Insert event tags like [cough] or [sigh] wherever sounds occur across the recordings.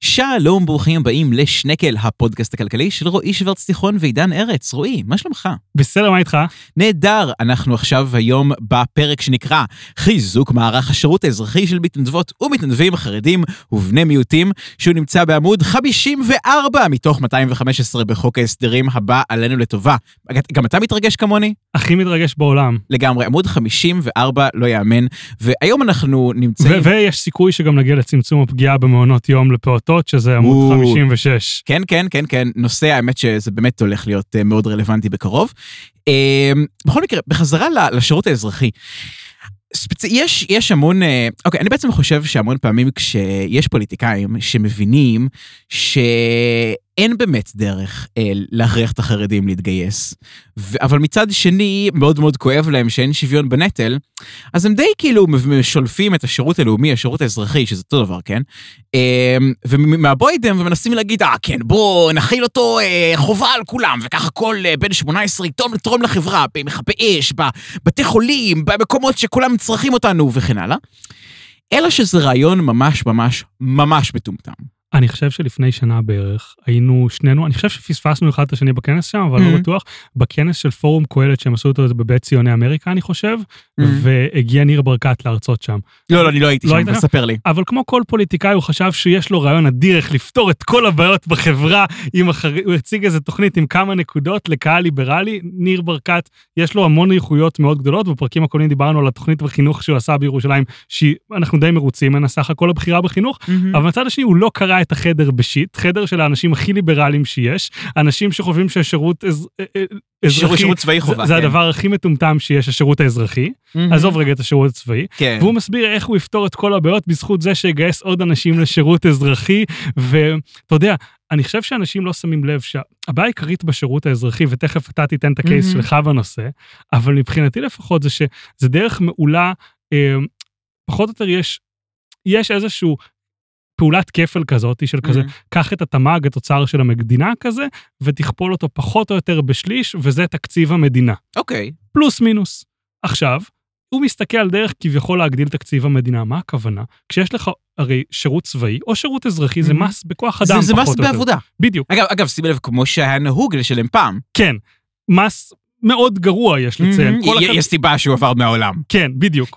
שלום, ברוכים הבאים לשנקל, הפודקאסט הכלכלי של רועי שוורץ תיכון ועידן ארץ. רועי, מה שלומך? בסדר, מה איתך? נהדר, אנחנו עכשיו היום בפרק שנקרא חיזוק מערך השירות האזרחי של מתנדבות ומתנדבים חרדים ובני מיעוטים, שהוא נמצא בעמוד 54 מתוך 215 בחוק ההסדרים הבא עלינו לטובה. גם אתה מתרגש כמוני? הכי מתרגש בעולם. לגמרי, עמוד 54, לא יאמן, והיום אנחנו נמצאים... ויש סיכוי שגם נגיע לצמצום הפגיעה במעונות יום לפעוטות, שזה עמוד 56. כן, כן, כן, כן, נושא, האמת שזה באמת הולך להיות אה, מאוד רלוונטי בקרוב. אה, בכל מקרה, בחזרה לשירות האזרחי. ספצ... יש, יש המון, אה, אוקיי, אני בעצם חושב שהמון פעמים כשיש פוליטיקאים שמבינים שאין באמת דרך אה, להכריח את החרדים להתגייס, ו... אבל מצד שני מאוד מאוד כואב להם שאין שוויון בנטל, אז הם די כאילו שולפים את השירות הלאומי, השירות האזרחי, שזה אותו דבר, כן? אה, ומהבוידם ומנסים להגיד, אה כן, בוא נכיל אותו אה, חובה על כולם, וככה כל אה, בן 18 יתרום לתרום לחברה, במכבי אש, בבתי חולים, במקומות שכולם צריכים אותנו וכן הלאה. אלא שזה רעיון ממש ממש ממש מטומטם. אני חושב שלפני שנה בערך היינו שנינו, אני חושב שפספסנו אחד את השני בכנס שם, אבל לא Mm-hmm. בטוח, בכנס של פורום קהלת שהם עשו אותו בבית ציוני אמריקה, אני חושב, Mm-hmm. והגיע ניר ברקת להרצות שם. לא, לא, אני לא הייתי לא שם, היית? תספר לי. אבל כמו כל פוליטיקאי, הוא חשב שיש לו רעיון אדיר איך לפתור את כל הבעיות בחברה, החר... הוא הציג איזה תוכנית עם כמה נקודות לקהל ליברלי. ניר ברקת, יש לו המון איכויות מאוד גדולות, בפרקים הקודמים דיברנו על התוכנית בחינוך שהוא עשה בירושלים, שאנחנו די מרוצים ממנה, סך הכל הבחירה בחינוך, אבל מצד השני הוא לא קרא את החדר בשיט, חדר של האנשים הכי ליברליים שיש, אנשים שחושבים שהשירות אז... אה, אה, שירות- אזרחי, שירות צבאי חובה, זה, זה כן. הדבר הכי מטומטם שיש, השירות האזרחי. מהמם. עזוב רגע את השירות הצבאי. כן. והוא מסביר איך הוא יפתור את כל הבעיות בזכות זה שיגייס עוד אנשים לשירות אזרחי, ואתה יודע, אני חושב שאנשים לא שמים לב שהבעיה העיקרית בשירות האזרחי, ותכף אתה תיתן את הקייס מהמם. שלך בנושא, אבל מבחינתי לפחות זה שזה דרך מעולה, אה, פחות או יותר יש, יש איזשהו פעולת כפל כזאת של כזה, מהמם. קח את התמ"ג, התוצר של המדינה כזה, ותכפול אותו פחות או יותר בשליש, וזה תקציב המדינה. אוקיי. פלוס מינוס. עכשיו, הוא מסתכל על דרך כביכול להגדיל תקציב המדינה. מה הכוונה? כשיש לך הרי שירות צבאי או שירות אזרחי, זה. מס בכוח זה אדם זה פחות מס או יותר. בעבודה. בדיוק, אגב, אגב, שים לב, כמו שהיה נהוג לשלם פעם. כן. מס מאוד גרוע, יש לציין. יש סיבה שהוא עבר מהעולם. כן, בדיוק.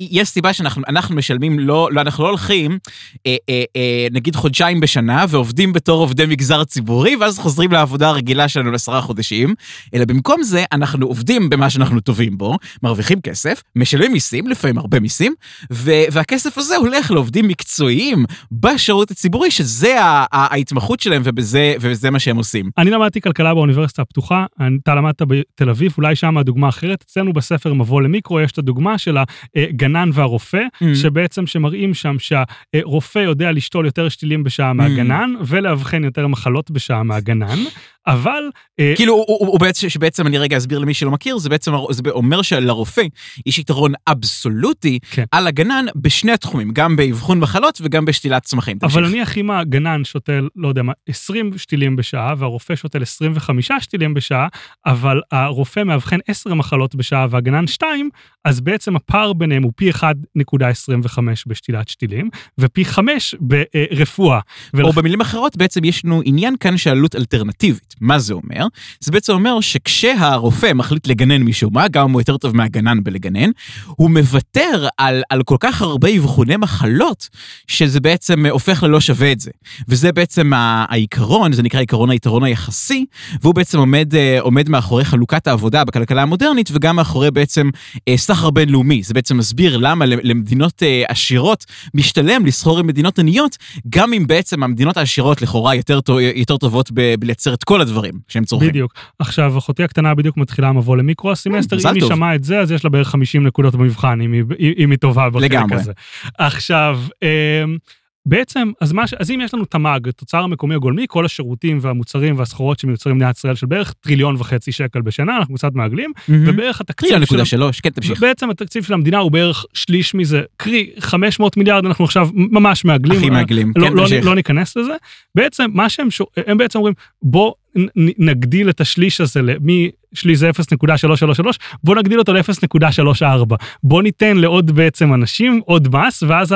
יש סיבה שאנחנו אנחנו משלמים, לא, לא, אנחנו לא הולכים, אה, אה, אה, נגיד חודשיים בשנה, ועובדים בתור עובדי מגזר ציבורי, ואז חוזרים לעבודה הרגילה שלנו לעשרה חודשים, אלא במקום זה אנחנו עובדים במה שאנחנו טובים בו, מרוויחים כסף, משלמים מיסים, לפעמים הרבה מיסים, והכסף הזה הולך לעובדים מקצועיים בשירות הציבורי, שזה ההתמחות שלהם, ובזה, מה שהם עושים. אני למדתי כלכלה באוניברסיטה הפתוחה, אתה למדת בתל אביב, אולי שם הדוגמה אחרת. אצלנו בספר מבוא למיקרו יש את הדוגמה של הגנן והרופא, Mm. שבעצם שמראים שם שהרופא יודע לשתול יותר שתילים בשעה מהגנן, ולאבחן יותר מחלות בשעה מהגנן, אבל... אה, כאילו, הוא, הוא, הוא בעצם, שבעצם אני רגע אסביר למי שלא מכיר, זה בעצם זה אומר שלרופא יש יתרון אבסולוטי כן. על הגנן בשני התחומים, גם באבחון מחלות וגם בשתילת צמחים. אבל. נניח אם הגנן שותל, לא יודע מה, 20 שתילים בשעה, והרופא שותל 25 שתילים בשעה, אבל הרופא מאבחן 10 מחלות בשעה והגנן 2, אז בעצם הפער ביניהם הוא פי 1.25 בשתילת שתילים, ופי 5 ברפואה. או במילים אחרות, בעצם יש לנו עניין כאן של עלות אלטרנטיבית. מה זה אומר? זה בעצם אומר שכשהרופא מחליט לגנן משום מה, גם אם הוא יותר טוב מהגנן בלגנן, הוא מוותר על, על כל כך הרבה אבחוני מחלות, שזה בעצם הופך ללא שווה את זה. וזה בעצם העיקרון, זה נקרא עיקרון היתרון היחסי, והוא בעצם עומד, אה, עומד מאחורי חלוקת העבודה בכלכלה המודרנית, וגם מאחורי בעצם אה, סחר בינלאומי. זה בעצם מסביר למה למדינות אה, עשירות משתלם לסחור עם מדינות עניות, גם אם בעצם המדינות העשירות לכאורה יותר, יותר טובות בלייצר את כל הדברים שהם צורכים. בדיוק. עכשיו, אחותי הקטנה בדיוק מתחילה מבוא למיקרו הסמסטר, אם היא. שמעה את זה, אז יש לה בערך 50 נקודות במבחן, אם היא, אם היא טובה בחלק לגמרי. הזה. עכשיו, אמ, בעצם, אז, מה, אז אם יש לנו תמ"ג, תוצר המקומי הגולמי, כל השירותים והמוצרים והסחורות שמיוצרים במדינת ישראל של בערך טריליון וחצי שקל בשנה, אנחנו קצת מעגלים, מהמם. ובערך התקציב של... נקודה שלוש, כן, תמשיך. בעצם התקציב של המדינה הוא בערך שליש מזה, קרי 500 מיליארד, אנחנו עכשיו ממש מעגלים. הכי מעגלים, לא, כן, לא, תמשיך. לא ניכנס לזה. בעצם מה שהם הם בעצם אומרים, בוא נגדיל את השליש הזה, משליש זה 0.333, בוא נגדיל אותו ל-0.34. בוא ניתן לעוד בעצם אנשים עוד מס, ואז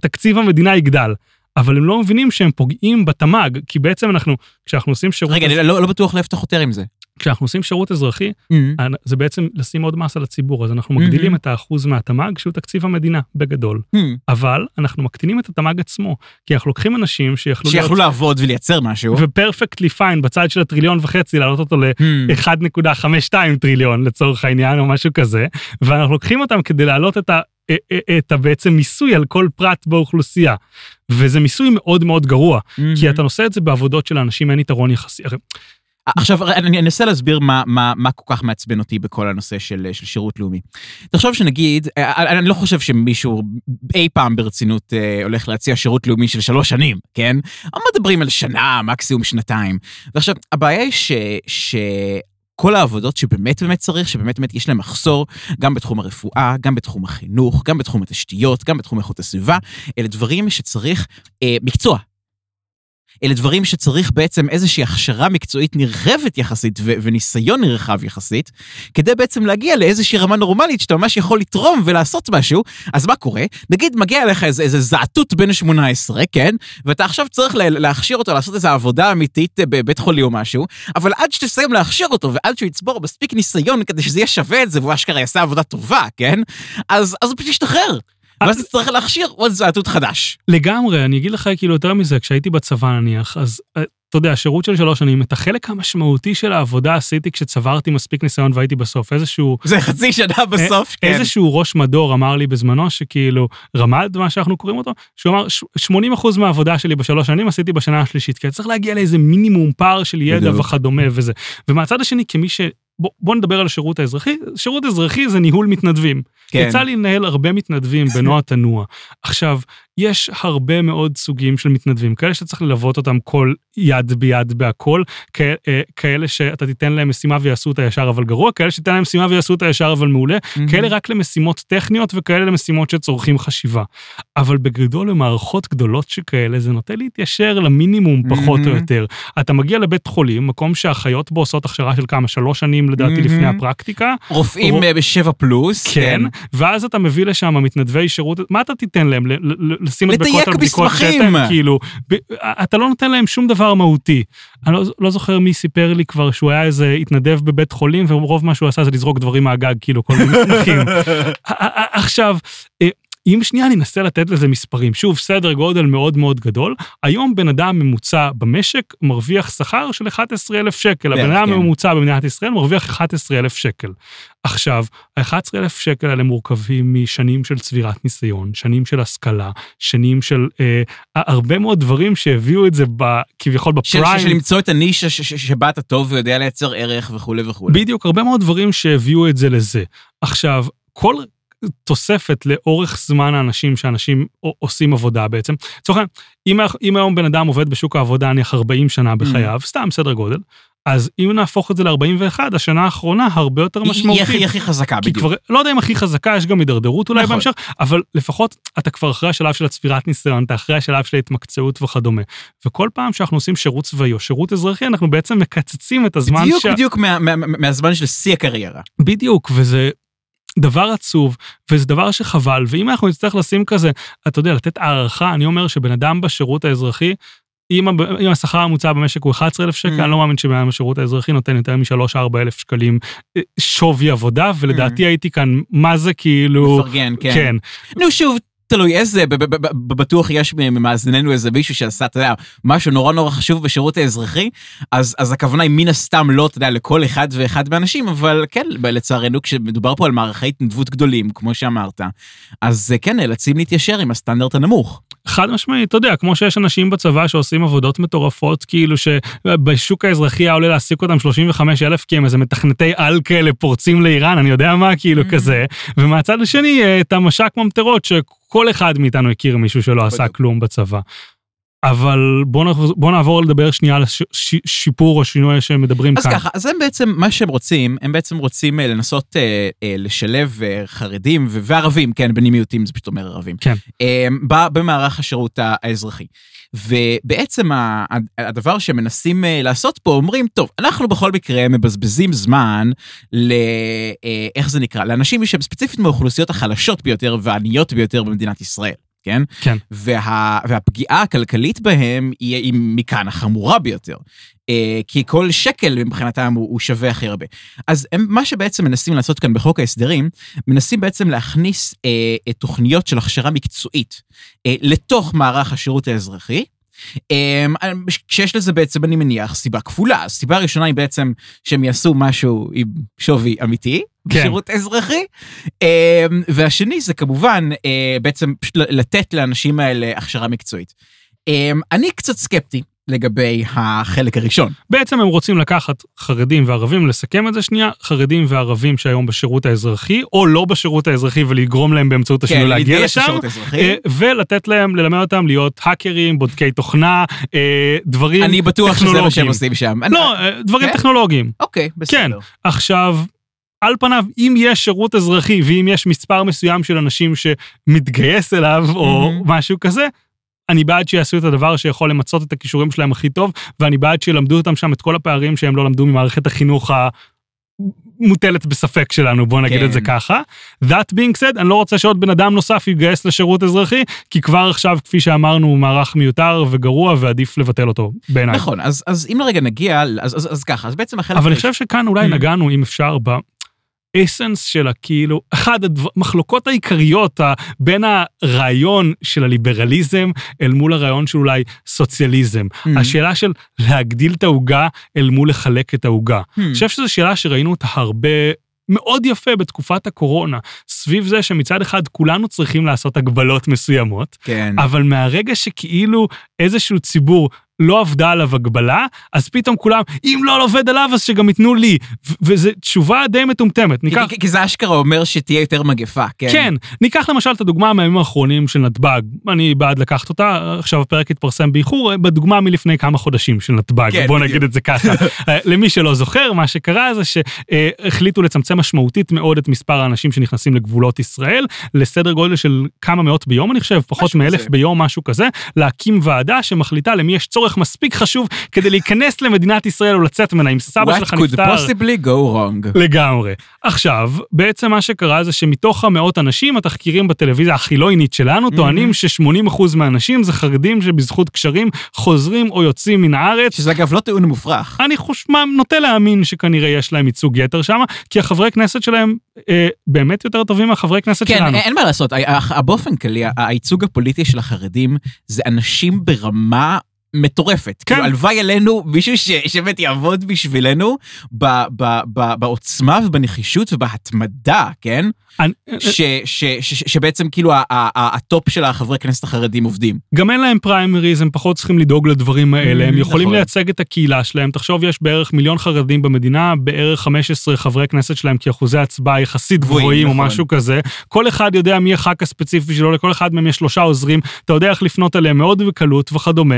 תקציב המדינה יגדל. אבל הם לא מבינים שהם פוגעים בתמ"ג, כי בעצם אנחנו, כשאנחנו עושים שירות... רגע, אני לא לא בטוח לאיפה אתה חותר עם זה. כשאנחנו עושים שירות אזרחי, Mm. זה בעצם לשים עוד מס על הציבור, אז אנחנו Mhm. מגדילים את האחוז מהתמ"ג, שהוא תקציב המדינה, בגדול. Hmm. אבל אנחנו מקטינים את התמ"ג עצמו, כי אנחנו לוקחים אנשים שיכלו להיות... שיכלו לעבוד ולייצר משהו. ופרפקטלי פיין בצד של הטריליון וחצי, להעלות אותו Hmm. ל-1.52 טריליון לצורך העניין, או משהו כזה, ואנחנו לוקחים אותם כדי להעלות את ה... את ה- בעצם מיסוי על כל פרט באוכלוסייה. וזה מיסוי מאוד מאוד גרוע, כי אתה עושה את זה בעבודות של אנשים, אין יתרון יחסי. הרי עכשיו, אני אנסה להסביר מה, מה, מה כל כך מעצבן אותי בכל הנושא של, של שירות לאומי. תחשוב שנגיד, אני, אני לא חושב שמישהו אי פעם ברצינות אה, הולך להציע שירות לאומי של שלוש שנים, כן? אבל מדברים על שנה, מקסימום שנתיים. ועכשיו, הבעיה היא ש... ש... כל העבודות שבאמת באמת צריך, שבאמת באמת יש להם מחסור, גם בתחום הרפואה, גם בתחום החינוך, גם בתחום התשתיות, גם בתחום איכות הסביבה, אלה דברים שצריך אה, מקצוע. אלה דברים שצריך בעצם איזושהי הכשרה מקצועית נרחבת יחסית ו- וניסיון נרחב יחסית, כדי בעצם להגיע לאיזושהי רמה נורמלית שאתה ממש יכול לתרום ולעשות משהו. אז מה קורה? נגיד מגיע אליך איזה, איזה זעתות בן 18, כן? ואתה עכשיו צריך לה- להכשיר אותו, לעשות איזו עבודה אמיתית אה, בבית חולים או משהו, אבל עד שתסיים להכשיר אותו ועד שהוא יצבור מספיק ניסיון כדי שזה יהיה שווה את זה והוא אשכרה יעשה עבודה טובה, כן? אז, אז הוא פשוט ישתחרר. ואז תצטרך להכשיר עוד זעתות חדש. לגמרי, אני אגיד לך כאילו יותר מזה, כשהייתי בצבא נניח, אז אה, אתה יודע, שירות של שלוש שנים, את החלק המשמעותי של העבודה עשיתי כשצברתי מספיק ניסיון והייתי בסוף איזשהו... זה חצי שנה בסוף, כן. איזשהו ראש מדור אמר לי בזמנו שכאילו רמד מה שאנחנו קוראים אותו, שהוא אמר "ש- 80% מהעבודה שלי בשלוש שנים עשיתי בשנה השלישית, כי צריך להגיע לאיזה מינימום פער של ידע בדיוק. וכדומה וזה. ומהצד השני כמי ש... בוא, בוא נדבר על השירות האזרחי, שירות אזרחי זה ניהול מתנדבים. כן. יצא לי לנהל הרבה מתנדבים בנוע תנוע. עכשיו, יש הרבה מאוד סוגים של מתנדבים, כאלה שצריך ללוות אותם כל יד ביד בהכל, כ- אה, כאלה שאתה תיתן להם משימה ויעשו אותה ישר אבל גרוע, כאלה שתיתן להם משימה ויעשו אותה ישר אבל מעולה, מהמם. כאלה רק למשימות טכניות וכאלה למשימות שצורכים חשיבה. אבל בגדול במערכות גדולות שכאלה זה נוטה להתיישר למינימום פחות או מהמם. יותר. אתה מגיע לבית חולים, מקום שהאחיות בו עושות הכשרה של כמה, שלוש שנים לדעתי מהמם. לפני הפרקטיקה, רופאים רופ- בשבע פלוס. כן, ואז אתה מביא לשם מתנדבי שירות, מה אתה תיתן להם? ל- ל- לשים לדייק על בדיקות. שתן? כאילו, ב- אתה לא נותן להם שום דבר מהותי. אני לא, לא זוכר מי סיפר לי כבר שהוא היה איזה התנדב בבית חולים, ורוב מה שהוא עשה זה לזרוק דברים מהגג, כאילו, כל מיני מסמכים. [laughs] עכשיו, אה, אם שנייה ננסה לתת לזה מספרים, שוב, סדר גודל מאוד מאוד גדול, היום בן אדם ממוצע במשק מרוויח שכר של 11,000 שקל, הבן אדם כן. הממוצע במדינת ישראל מרוויח 11,000 שקל. עכשיו, ה-11,000 שקל האלה מורכבים משנים של צבירת ניסיון, שנים של השכלה, שנים של אה, הרבה מאוד דברים שהביאו את זה ב, כביכול בפריים. של למצוא את הנישה שבה אתה טוב ויודע לייצר ערך וכולי וכולי. בדיוק, הרבה מאוד דברים שהביאו את זה לזה. עכשיו, כל תוספת לאורך זמן האנשים שאנשים עושים עבודה בעצם, לצורך העניין, אם, היום בן אדם עובד בשוק העבודה נניח 40 שנה בחייו, סתם סדר גודל, אז אם נהפוך את זה ל-41, השנה האחרונה הרבה יותר היא- היא משמעותית. הכי חזקה בדיוק. כבר, לא יודע אם הכי חזקה, יש גם הידרדרות אולי נכון. בהמשך, אבל לפחות אתה כבר אחרי השלב של הצבירת ניסיון, אתה אחרי השלב של ההתמקצעות וכדומה. וכל פעם שאנחנו עושים שירות צבאי או שירות אזרחי, אנחנו בעצם מקצצים את הזמן בדיוק שה- בדיוק מה- מה- מה- מהזמן של שיא הקריירה. בדיוק, וזה דבר עצוב, וזה דבר שחבל, ואם אנחנו נצטרך לשים כזה, אתה יודע, לתת הערכה, אני אומר שבן אדם בשירות האזרחי, אם, השכר הממוצע במשק הוא 11,000 שקל, Mm. אני לא מאמין שבן אדם בשירות האזרחי נותן יותר מ-3-4 אלף שקלים אה, שווי עבודה, ולדעתי הייתי כאן, מה זה כאילו... מפרגן, כן. כן. נו שוב, תלוי איזה, ב- ב- ב- ב- בטוח יש ממאזיננו איזה מישהו שעשה, אתה יודע, משהו נורא נורא חשוב בשירות האזרחי, אז, אז הכוונה היא מן הסתם לא, אתה יודע, לכל אחד ואחד מהאנשים, אבל כן, ב- לצערנו, כשמדובר פה על מערכי התנדבות גדולים, כמו שאמרת, אז אה, כן, נאלצים להתיישר עם הסטנדרט הנמוך. חד משמעית, אתה יודע, כמו שיש אנשים בצבא שעושים עבודות מטורפות, כאילו שבשוק האזרחי היה עולה להעסיק אותם 35 אלף, כי הם איזה מתכנתי על כאלה פורצים לאיראן, אני יודע מה, כאילו Mm. כזה. ומהצד השני, אה, את המש"ק ממטרות, שכל אחד מאיתנו הכיר מישהו שלא עשה בדיוק. כלום בצבא. אבל בוא, נחזור- בוא נעבור לדבר שנייה על השיפור או שינוי שמדברים אז כאן. ככה, אז הם בעצם, מה שהם רוצים, הם בעצם רוצים אה, לנסות אה, אה, לשלב אה, חרדים וערבים, כן, בני מיעוטים זה פשוט אומר ערבים, כן. אה, במערך השירות האזרחי. ובעצם הדבר שהם מנסים אה, לעשות פה, אומרים, טוב, אנחנו בכל מקרה מבזבזים זמן ל... אה, איך זה נקרא? לאנשים שהם ספציפית מהאוכלוסיות החלשות ביותר והעניות ביותר במדינת ישראל. כן? כן. וה, והפגיעה הכלכלית בהם היא, היא מכאן החמורה ביותר. אה, כי כל שקל מבחינתם הוא, הוא שווה הכי הרבה. אז הם, מה שבעצם מנסים לעשות כאן בחוק ההסדרים, מנסים בעצם להכניס אה, תוכניות של הכשרה מקצועית אה, לתוך מערך השירות האזרחי. אה, שיש לזה בעצם, אני מניח, סיבה כפולה. הסיבה הראשונה היא בעצם שהם יעשו משהו עם שווי אמיתי, כן. בשירות אזרחי, אה, והשני זה כמובן אה, בעצם לתת לאנשים האלה הכשרה מקצועית. אה, אני קצת סקפטי לגבי החלק הראשון. בעצם הם רוצים לקחת חרדים וערבים, לסכם את זה שנייה, חרדים וערבים שהיום בשירות האזרחי, או לא בשירות האזרחי ולגרום להם באמצעות השינוי כן, להגיע לשם. אה, ולתת להם, ללמד אותם להיות האקרים, בודקי תוכנה, אה, דברים אני בטוח שזה מה שהם. עושים שם. לא, אה, דברים כן? טכנולוגיים. אוקיי, בסדר. עכשיו, על פניו, אם יש שירות אזרחי ואם יש מספר מסוים של אנשים שמתגייס אליו או. משהו כזה, אני בעד שיעשו את הדבר שיכול למצות את הכישורים שלהם הכי טוב, ואני בעד שילמדו אותם שם את כל הפערים שהם לא למדו ממערכת החינוך המוטלת בספק שלנו, בוא נגיד כן. את זה ככה. That being said, אני לא רוצה שעוד בן אדם נוסף יתגייס לשירות אזרחי, כי כבר עכשיו, כפי שאמרנו, הוא מערך מיותר וגרוע ועדיף לבטל אותו, בעיניי. נכון, אז, אז אם לרגע נגיע, אז, אז, אז ככה, אז בעצם החלק... אבל אני חושב שכאן אולי Mm. נגענו, אם אפשר, באסנס של הכאילו, אחד המחלוקות העיקריות בין הרעיון של הליברליזם אל מול הרעיון של אולי סוציאליזם. Hmm. השאלה של להגדיל את העוגה אל מול לחלק את העוגה. Hmm. אני חושב שזו שאלה שראינו אותה הרבה... מאוד יפה בתקופת הקורונה, סביב זה שמצד אחד כולנו צריכים לעשות הגבלות מסוימות, כן. אבל מהרגע שכאילו איזשהו ציבור לא עבדה עליו הגבלה, אז פתאום כולם, אם לא עובד עליו, אז שגם ייתנו לי. וזו תשובה די מטומטמת. כי, ניקח, כי, כי זה אשכרה אומר שתהיה יותר מגפה, כן? כן, ניקח למשל את הדוגמה מהימים האחרונים של נתב"ג. אני בעד לקחת אותה, עכשיו הפרק התפרסם באיחור, בדוגמה מלפני כמה חודשים של נתב"ג, כן, בוא בדיוק. נגיד את זה ככה. [laughs] אה, למי שלא זוכר, מה שקרה זה שהחליטו לצמצם משמעותית מאוד את מספר האנשים שנכנסים לגבולות ישראל, לסדר גודל של כמה מאות ביום, אני חושב, פחות מאלף. ביום, משהו כזה, להקים ועדה שמחליטה למי יש צורך מספיק חשוב כדי להיכנס למדינת ישראל או לצאת ממנה, אם סבא What שלך could נפטר. possibly go wrong? לגמרי. עכשיו, בעצם מה שקרה זה שמתוך המאות אנשים, התחקירים בטלוויזיה החילונית שלנו טוענים ש-80% מהאנשים זה חרדים שבזכות קשרים חוזרים או יוצאים מן הארץ. שזה אגב לא טיעון מופרך. אני חוש... נוטה להאמין שכנראה יש להם ייצוג יתר שם, כי החברי כנסת שלהם אה, באמת יותר טובים מהחברי כנסת כן, שלנו. אין מה לעשות, ה- ה- באופן כללי, הייצוג הפוליטי של החרדים זה אנשים ברמה מטורפת. כן. כאילו, הלוואי עלינו מישהו ש- שבאמת יעבוד בשבילנו ב- ב- ב- בעוצמה ובנחישות ובהתמדה, כן? אני, ש- ש- ש- שבעצם כאילו ה- ה- ה- ה top של החברי כנסת החרדים עובדים. גם אין להם פריימריז, הם פחות צריכים לדאוג לדברים האלה, הם Mm, יכולים נכון. לייצג את הקהילה שלהם. תחשוב, יש בערך מיליון חרדים במדינה, בערך 15 חברי כנסת שלהם, כי אחוזי הצבעה יחסית גבוהים, גבוהים או נכון. משהו כזה. כל אחד יודע מי הח"כ הספציפי שלו, לכל אחד מהם יש שלושה עוזרים, אתה יודע איך לפנות אליהם מאוד בקלות וכדומה,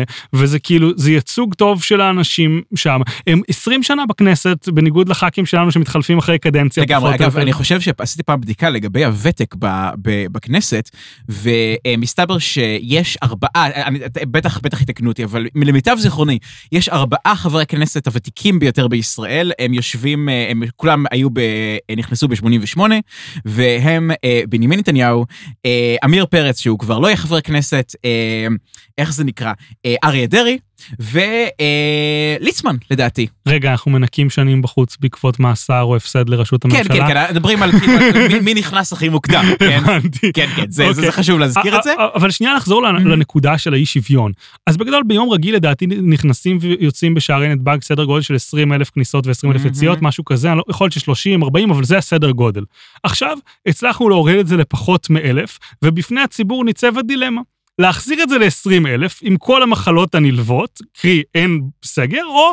וזה כאילו, זה ייצוג טוב של האנשים שם. הם 20 שנה בכנסת, בניגוד לח"כים שלנו שמתחלפים אחרי קדנציה. לגמרי, אגב. אני חושב שעשיתי פעם בדיקה לגבי הוותק ב- ב- בכנסת, ומסתבר שיש ארבעה, אני- בטח, בטח יתקנו אותי, אבל למיטב זיכרוני, יש ארבעה חברי הכנסת הוותיקים ביותר בישראל, הם יושבים, אה, הם כולם היו, ב, נכנסו ב-88, והם אה, בנימין נתניהו, אה, עמיר פרץ, שהוא כבר לא יהיה חבר כנסת, אה, איך זה נקרא? אה, אריה דרעי, וליצמן, לדעתי. רגע, אנחנו מנקים שנים בחוץ בעקבות מאסר או הפסד לראשות כן, הממשלה. כן, כן, מדברים על כאילו, על מי- מי נכנס הכי מוקדם, [laughs] כן? כן, כן, זה- זה אוקיי. זה חשוב להזכיר את זה. אבל שנייה לחזור לנ- Mhm. לנקודה של האי שוויון. אז בגדול ביום רגיל לדעתי נכנסים ויוצאים בשערי נתב"ג סדר גודל של 20 אלף כניסות ו-20 אלף Mhm. יציאות, משהו כזה, לא- יכול להיות ש-30, 40, אבל זה הסדר גודל. עכשיו, הצלחנו להוריד את זה לפחות מאלף, ובפני הציבור ניצבת דילמה. להחזיר את זה ל-20 אלף עם כל המחלות הנלוות, קרי אין סגר, או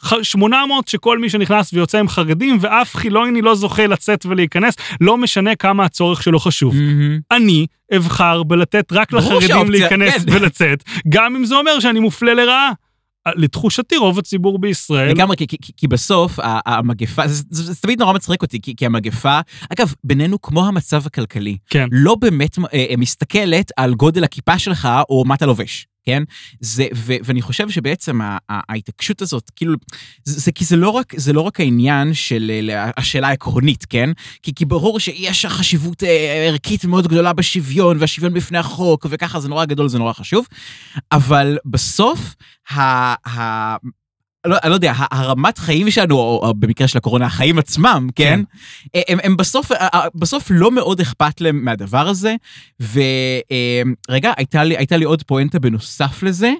ח- 800 שכל מי שנכנס ויוצא עם חרדים, ואף חילוני לא זוכה לצאת ולהיכנס, לא משנה כמה הצורך שלו חשוב. מהמם. אני אבחר בלתת רק לחרדים שהאופציה- להיכנס כן. ולצאת, גם אם זה אומר שאני מופלה לרעה. לתחושתי רוב הציבור בישראל, לגמרי, כי- כי- כי- בסוף המגפה, זה- זה זה תמיד נורא מצחיק אותי, כי כי המגפה, אגב, בינינו כמו המצב הכלכלי, כן. לא באמת אה, מסתכלת על גודל הכיפה שלך או מה אתה לובש. כן? זה, ו, ואני חושב שבעצם ההתעקשות הזאת, כאילו, זה, זה כי זה לא רק, זה לא רק העניין של אה, השאלה העקרונית, כן? כי, כי ברור שיש חשיבות אה, ערכית מאוד גדולה בשוויון, והשוויון בפני החוק, וככה זה נורא גדול, זה נורא חשוב, אבל בסוף, ה... ה לא, אני לא יודע, הרמת חיים שלנו, או, במקרה של הקורונה, החיים עצמם, כן? כן. הם, הם בסוף, בסוף לא מאוד אכפת להם מהדבר הזה, ורגע, הייתה לי, הייתה לי עוד פואנטה בנוסף לזה,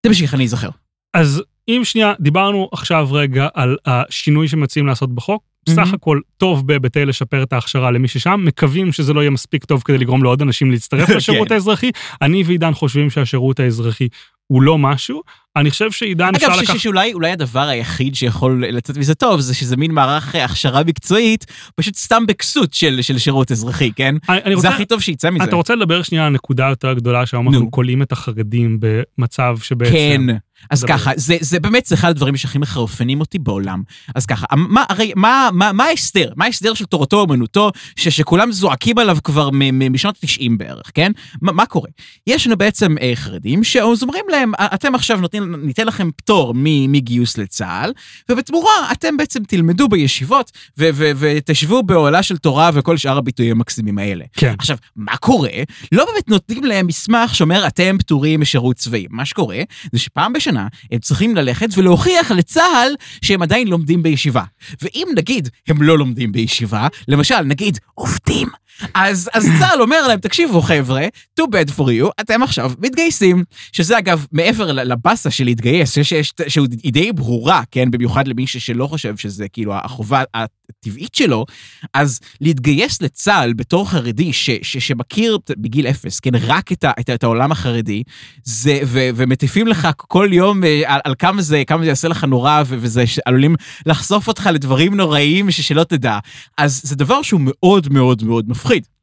תמשיך, אני אזכר. אז אם שנייה, דיברנו עכשיו רגע על השינוי שמציעים לעשות בחוק. בסך מהמם. הכל טוב בהיבטי לשפר את ההכשרה למי ששם, מקווים שזה לא יהיה מספיק טוב כדי לגרום לעוד אנשים להצטרף [laughs] לשירות כן. האזרחי. אני ועידן חושבים שהשירות האזרחי הוא לא משהו. אני חושב שעידן אפשר אגב, ש- לקחת... ש- שאולי אולי הדבר היחיד שיכול לצאת מזה טוב, זה שזה מין מערך אה, הכשרה מקצועית, פשוט סתם בכסות של, של שירות אזרחי, כן? אני, אני זה רוצה, הכי טוב שיצא מזה. אתה רוצה לדבר שנייה על נקודה יותר גדולה, שהיום אנחנו נו. כולאים את החרדים במצב שבעצם... כן. אז דבר. ככה, זה, זה באמת, זה אחד הדברים שהכי מחרפנים אותי בעולם. אז ככה, מה, הרי, מה, מה, מה ההסדר? מה ההסדר של תורתו אומנותו, ש, שכולם זועקים עליו כבר משנות ה-90 בערך, כן? מה, מה קורה? יש לנו בעצם אה, חרדים שאומרים להם, אתם עכשיו נותנים, ניתן לכם פטור מגיוס לצה"ל, ובתמורה אתם בעצם תלמדו בישיבות ו- ו- ותשבו באוהלה של תורה וכל שאר הביטויים המקסימים האלה. כן. עכשיו, מה קורה? לא באמת נותנים להם מסמך שאומר, אתם פטורים משירות צבאי. מה שקורה, זה שפעם בשנה הם צריכים ללכת ולהוכיח לצה"ל שהם עדיין לומדים בישיבה. ואם נגיד הם לא לומדים בישיבה, למשל, נגיד, עובדים, אז, אז צה"ל אומר להם, תקשיבו חבר'ה, too bad for you, אתם עכשיו מתגייסים. שזה אגב, מעבר לבאסה של להתגייס, שיש, שיש, שהוא די ברורה, כן? במיוחד למי שלא חושב שזה כאילו החובה הטבעית שלו, אז להתגייס לצה"ל בתור חרדי ש, ש, שמכיר בגיל אפס, כן, רק את, ה, את, את העולם החרדי, זה, ו, ומטיפים לך כל יום אה, על, על כמה זה, כמה זה יעשה לך נורא, ו, וזה עלולים לחשוף אותך לדברים נוראיים ש, שלא תדע. אז זה דבר שהוא מאוד מאוד מאוד מפחיד. Siegfried.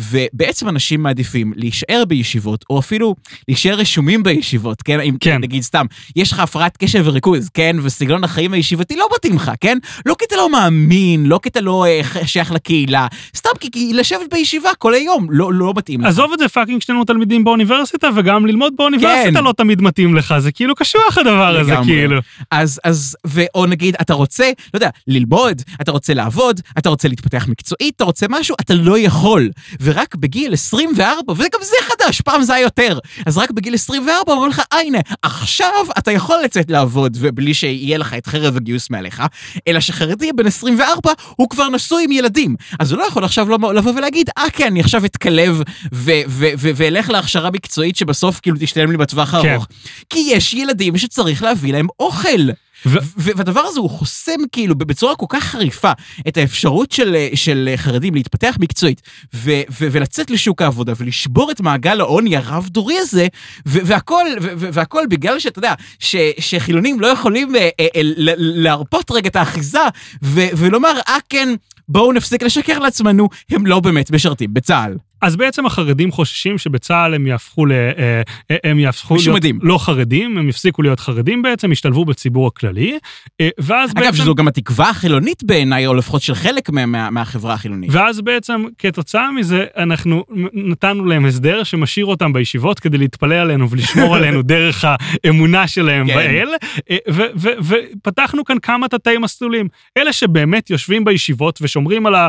ובעצם אנשים מעדיפים להישאר בישיבות, או אפילו להישאר רשומים בישיבות, כן? אם כן. נגיד סתם, יש לך הפרעת קשב וריכוז, כן? וסגנון החיים הישיבתי לא מתאים לך, כן? לא כי אתה לא מאמין, לא כי אתה לא אה, שייך לקהילה, סתם כי, כי לשבת בישיבה כל היום לא, לא מתאים לך. עזוב את זה, fucking שנינו תלמידים באוניברסיטה, וגם ללמוד באוניברסיטה כן. לא תמיד מתאים לך, זה כאילו קשוח הדבר הזה, לגמרי. כאילו. אז, אז, ו, או נגיד, אתה רוצה, לא יודע, ללמוד, אתה רוצה לעבוד, אתה רוצה להתפתח מקצועית, אתה רוצה משהו, אתה לא יכול. ורק בגיל 24, וגם זה חדש, פעם זה היה יותר, אז רק בגיל 24 אומרים לך, אה, הנה, עכשיו אתה יכול לצאת לעבוד, ובלי שיהיה לך את חרב הגיוס מעליך, אלא שחרדי בן 24, הוא כבר נשוי עם ילדים. אז הוא לא יכול עכשיו לבוא ולהגיד, אה, כן, אני עכשיו אתקלב ואלך להכשרה מקצועית שבסוף כאילו תשתלם לי בטווח כן. הארוך. כי יש ילדים שצריך להביא להם אוכל. ו- והדבר הזה הוא חוסם כאילו בצורה כל כך חריפה את האפשרות של, של חרדים להתפתח מקצועית ו- ו- ולצאת לשוק העבודה ולשבור את מעגל העוני הרב-דורי הזה, והכל, והכל בגלל שאתה יודע, ש- שחילונים לא יכולים אה, אה, אה, ל- להרפות רגע את האחיזה ולומר, אה כן, בואו נפסיק לשקר לעצמנו, הם לא באמת משרתים בצה"ל. אז בעצם החרדים חוששים שבצה"ל הם יהפכו ל... אה, אה, הם יהפכו להיות משומדים. לא חרדים, הם יפסיקו להיות חרדים בעצם, ישתלבו בציבור הכללי, אה, ואז אגב, בעצם... שזו גם התקווה החילונית בעיניי, או לפחות של חלק מה- מה- מהחברה החילונית. ואז בעצם כתוצאה מזה אנחנו נתנו להם הסדר שמשאיר אותם בישיבות כדי להתפלל עלינו ולשמור [laughs] עלינו דרך האמונה שלהם כן. באל, ופתחנו כאן כמה תתי מסלולים. אלה שבאמת יושבים בישיבות ושומרים על ה,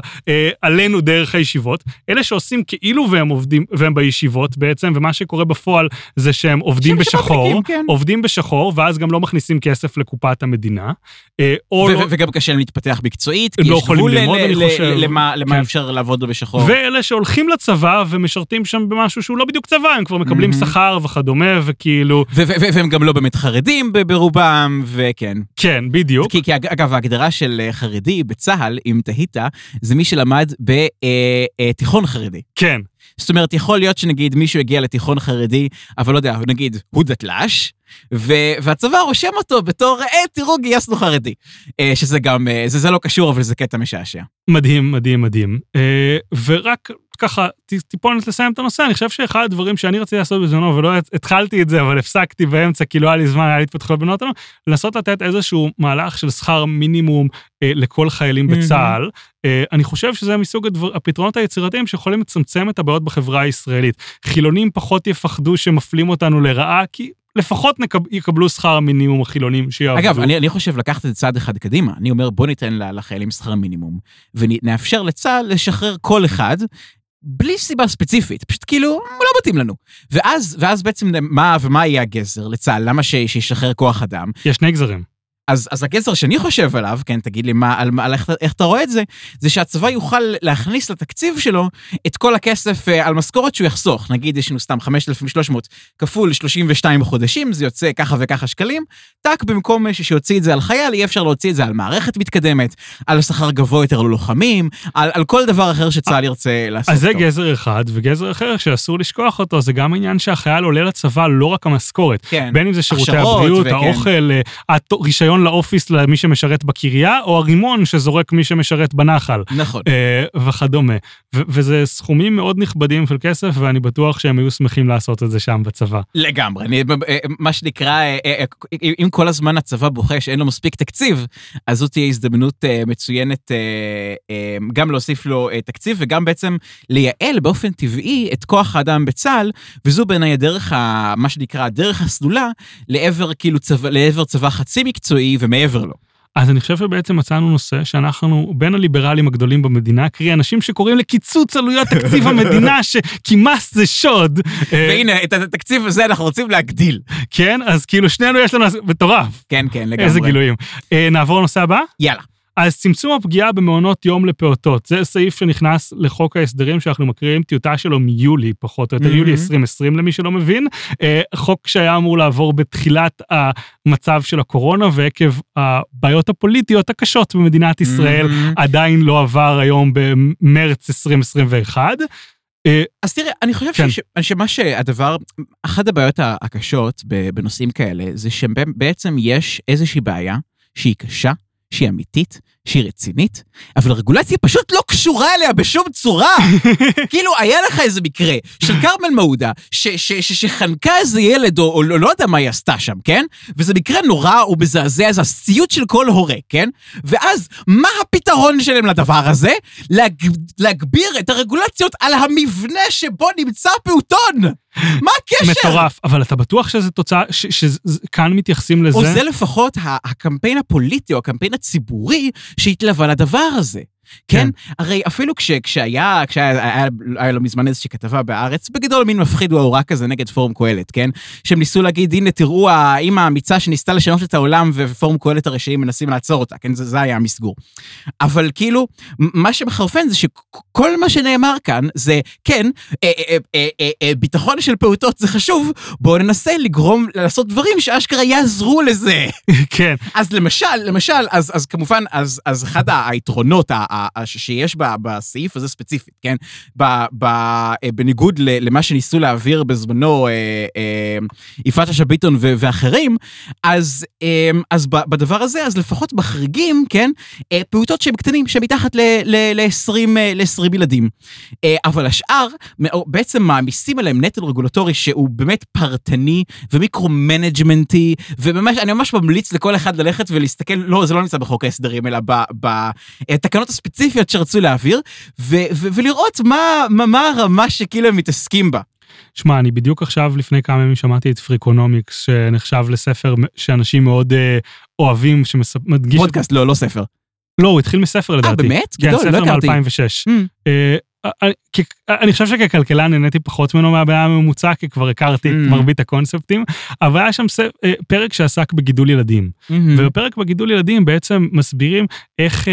עלינו דרך הישיבות, אלה שעושים כאילו והם עובדים, והם בישיבות בעצם, ומה שקורה בפועל זה שהם עובדים בשחור, שב"כניקים, כן. עובדים בשחור, ואז גם לא מכניסים כסף לקופת המדינה, אה, או לא... וגם קשה להם להתפתח מקצועית, כי לא יש גבול. למה למה כן. אפשר לעבוד בשחור. ואלה שהולכים לצבא ומשרתים שם במשהו שהוא לא בדיוק צבא, הם כבר מקבלים מהמם. שכר וכדומה, וכאילו, והם גם לא באמת חרדים ברובם, וכן. כן, בדיוק. כי, כי אג- אגב, ההגדרה של אה, חרדי בצה"ל, אם תהית, זה מי שלמד בתיכון חרדי. כן, זאת אומרת, יכול להיות שנגיד מישהו הגיע לתיכון חרדי, אבל לא יודע, נגיד, הוא דתל"ש, ו- והצבא רושם אותו בתור, אה, תראו, גייסנו חרדי. אה, שזה גם, אה, זה, זה לא קשור, אבל זה קטע משעשע. מדהים, מדהים, מדהים. אה, ורק ככה ט- טיפונת לסיים את הנושא, אני חושב שאחד הדברים שאני רציתי לעשות בזמנו, ולא התחלתי את זה, אבל הפסקתי באמצע, כי לא היה לי זמן, היה לי התפתחויות בנות לנו, לנסות לתת איזשהו מהלך של שכר מינימום אה, לכל חיילים מהמם. בצה"ל. אה, אני חושב שזה מסוג הדבר, הפתרונות היצירתיים שיכולים לצמצם את הבעיות בחברה הישראלית. חילונים פחות יפחדו שמפלים אותנו לרעה, כי לפחות נקב, יקבלו שכר המינימום החילונים שיעבדו. אגב, אני, אני חושב לקחת את זה צעד אחד קדימה. אני אומר, בוא ניתן לחיילים שכר מינימום, ונאפשר לצה"ל לשחרר כל אחד. בלי סיבה ספציפית, פשוט כאילו, הוא לא מתאים לנו. ואז, ואז בעצם, מה ומה יהיה הגזר לצה"ל? למה שישחרר כוח אדם? יש שני גזרים. אז, אז הגזר שאני חושב עליו, כן, תגיד לי מה, על, על איך, איך אתה רואה את זה, זה שהצבא יוכל להכניס לתקציב שלו את כל הכסף אה, על משכורת שהוא יחסוך. נגיד יש לנו סתם 5,300 כפול 32 חודשים, זה יוצא ככה וככה שקלים. טאק, במקום אה, שיוציא את זה על חייל, יהיה אפשר להוציא את זה על מערכת מתקדמת, על שכר גבוה יותר ללוחמים, על, על כל דבר אחר שצה"ל ירצה לעשות אז זה אותו. גזר אחד, וגזר אחר שאסור לשכוח אותו, זה גם העניין שהחייל עולה לצבא לא רק המשכורת. כן. בין אם זה שירותי הבריאות, וכן. האוכל, אה, רישיון לאופיס למי שמשרת בקריה, או הרימון שזורק מי שמשרת בנחל. נכון. אה, וכדומה. ו- וזה סכומים מאוד נכבדים של כסף, ואני בטוח שהם היו שמחים לעשות את זה שם בצבא. לגמרי, אני, אה, מה שנקרא, אה, אה, אה, אם כל הזמן הצבא בוכה שאין לו מספיק תקציב, אז זאת תהיה הזדמנות אה, מצוינת אה, אה, גם להוסיף לו אה, תקציב וגם בעצם לייעל באופן טבעי את כוח האדם בצה"ל, וזו בעיניי הדרך, ה- מה שנקרא, הדרך הסלולה לעבר כאילו צבא, לעבר צבא חצי מקצועי ומעבר לו. אז אני חושב שבעצם מצאנו נושא שאנחנו בין הליברלים הגדולים במדינה, קרי אנשים שקוראים לקיצוץ עלויות תקציב המדינה, [laughs] שכי מס זה שוד. אה, והנה, את התקציב הזה אנחנו רוצים להגדיל. כן, אז כאילו שנינו יש לנו, מטורף. כן, כן, לגמרי. איזה גילויים. אה, נעבור לנושא הבא? יאללה. אז צמצום הפגיעה במעונות יום לפעוטות, זה סעיף שנכנס לחוק ההסדרים שאנחנו מקריאים טיוטה שלו מיולי, פחות או יותר, מהמם. יולי 2020 למי שלא מבין. אה, חוק שהיה אמור לעבור בתחילת המצב של הקורונה, ועקב הבעיות הפוליטיות הקשות במדינת ישראל, מהמם. עדיין לא עבר היום במרץ 2021. אה, אז תראה, אני חושב כן. ש- שמה שהדבר, אחת הבעיות הקשות בנושאים כאלה, זה שבעצם יש איזושהי בעיה שהיא קשה, שהיא אמיתית, שהיא רצינית, אבל הרגולציה פשוט לא קשורה אליה בשום צורה. [laughs] כאילו, היה לך איזה מקרה של כרמל מעודה, שחנקה איזה ילד, או, או לא יודע מה היא עשתה שם, כן? וזה מקרה נורא ומזעזע, זה הסיוט של כל הורה, כן? ואז, מה הפתרון שלהם לדבר הזה? להג... להגביר את הרגולציות על המבנה שבו נמצא פעוטון. מה הקשר? מטורף, אבל אתה בטוח שזה תוצאה, שכאן מתייחסים לזה? או זה לפחות הקמפיין הפוליטי או הקמפיין הציבורי שהתלווה לדבר הזה. כן? כן. הרי אפילו כש, כשהיה, כשהיה היה, היה לא מזמן איזושהי כתבה בהארץ, בגדול מין מפחיד הוא ההוראה כזה נגד פורום קהלת, כן? שהם ניסו להגיד, הנה תראו האימא האמיצה שניסתה לשנות את העולם ופורום קהלת הרשעים מנסים לעצור אותה, כן? זה, זה היה המסגור. אבל כאילו, מה שמחרפן זה שכל מה שנאמר כאן זה, כן, אה, אה, אה, אה, אה, ביטחון של פעוטות זה חשוב, בואו ננסה לגרום, לעשות דברים שאשכרה יעזרו לזה. [laughs] כן, אז למשל, למשל, אז, אז כמובן, אז, אז אחד היתרונות שיש בסעיף הזה ספציפית, כן? אה, בניגוד למה שניסו להעביר בזמנו אה, אה, יפעת שאשא ביטון ואחרים, אז, אז בדבר הזה, אז לפחות מחריגים, כן? פעוטות שהם קטנים, שהם מתחת ל-20 ל- ילדים. אבל השאר בעצם מעמיסים עליהם נטל רגולטורי שהוא באמת פרטני ומיקרו-מנג'מנטי, וממש, אני ממש ממליץ לכל אחד ללכת ולהסתכל, לא, זה לא נמצא בחוק ההסדרים, אלא בתקנות הספציפיות שרצו להעביר, ו- ו- ולראות מה, מה, מה הרמה שכאילו הם מתעסקים בה. שמע, אני בדיוק עכשיו, לפני כמה ימים שמעתי את Freakonomics, שנחשב לספר שאנשים מאוד אה, אוהבים, שמדגיש... פודקאסט, לא, לא ספר. לא, הוא התחיל מספר לדעתי. באמת? כן, גדול, לא ספר הכרתי. מ-2006. Mm. אני חושב שככלכלן נהניתי פחות ממנו מהבן אדם הממוצע, כי כבר הכרתי Mm. מרבית הקונספטים, אבל היה שם אה, פרק שעסק בגידול ילדים. מהמם. ובפרק בגידול ילדים בעצם מסבירים איך...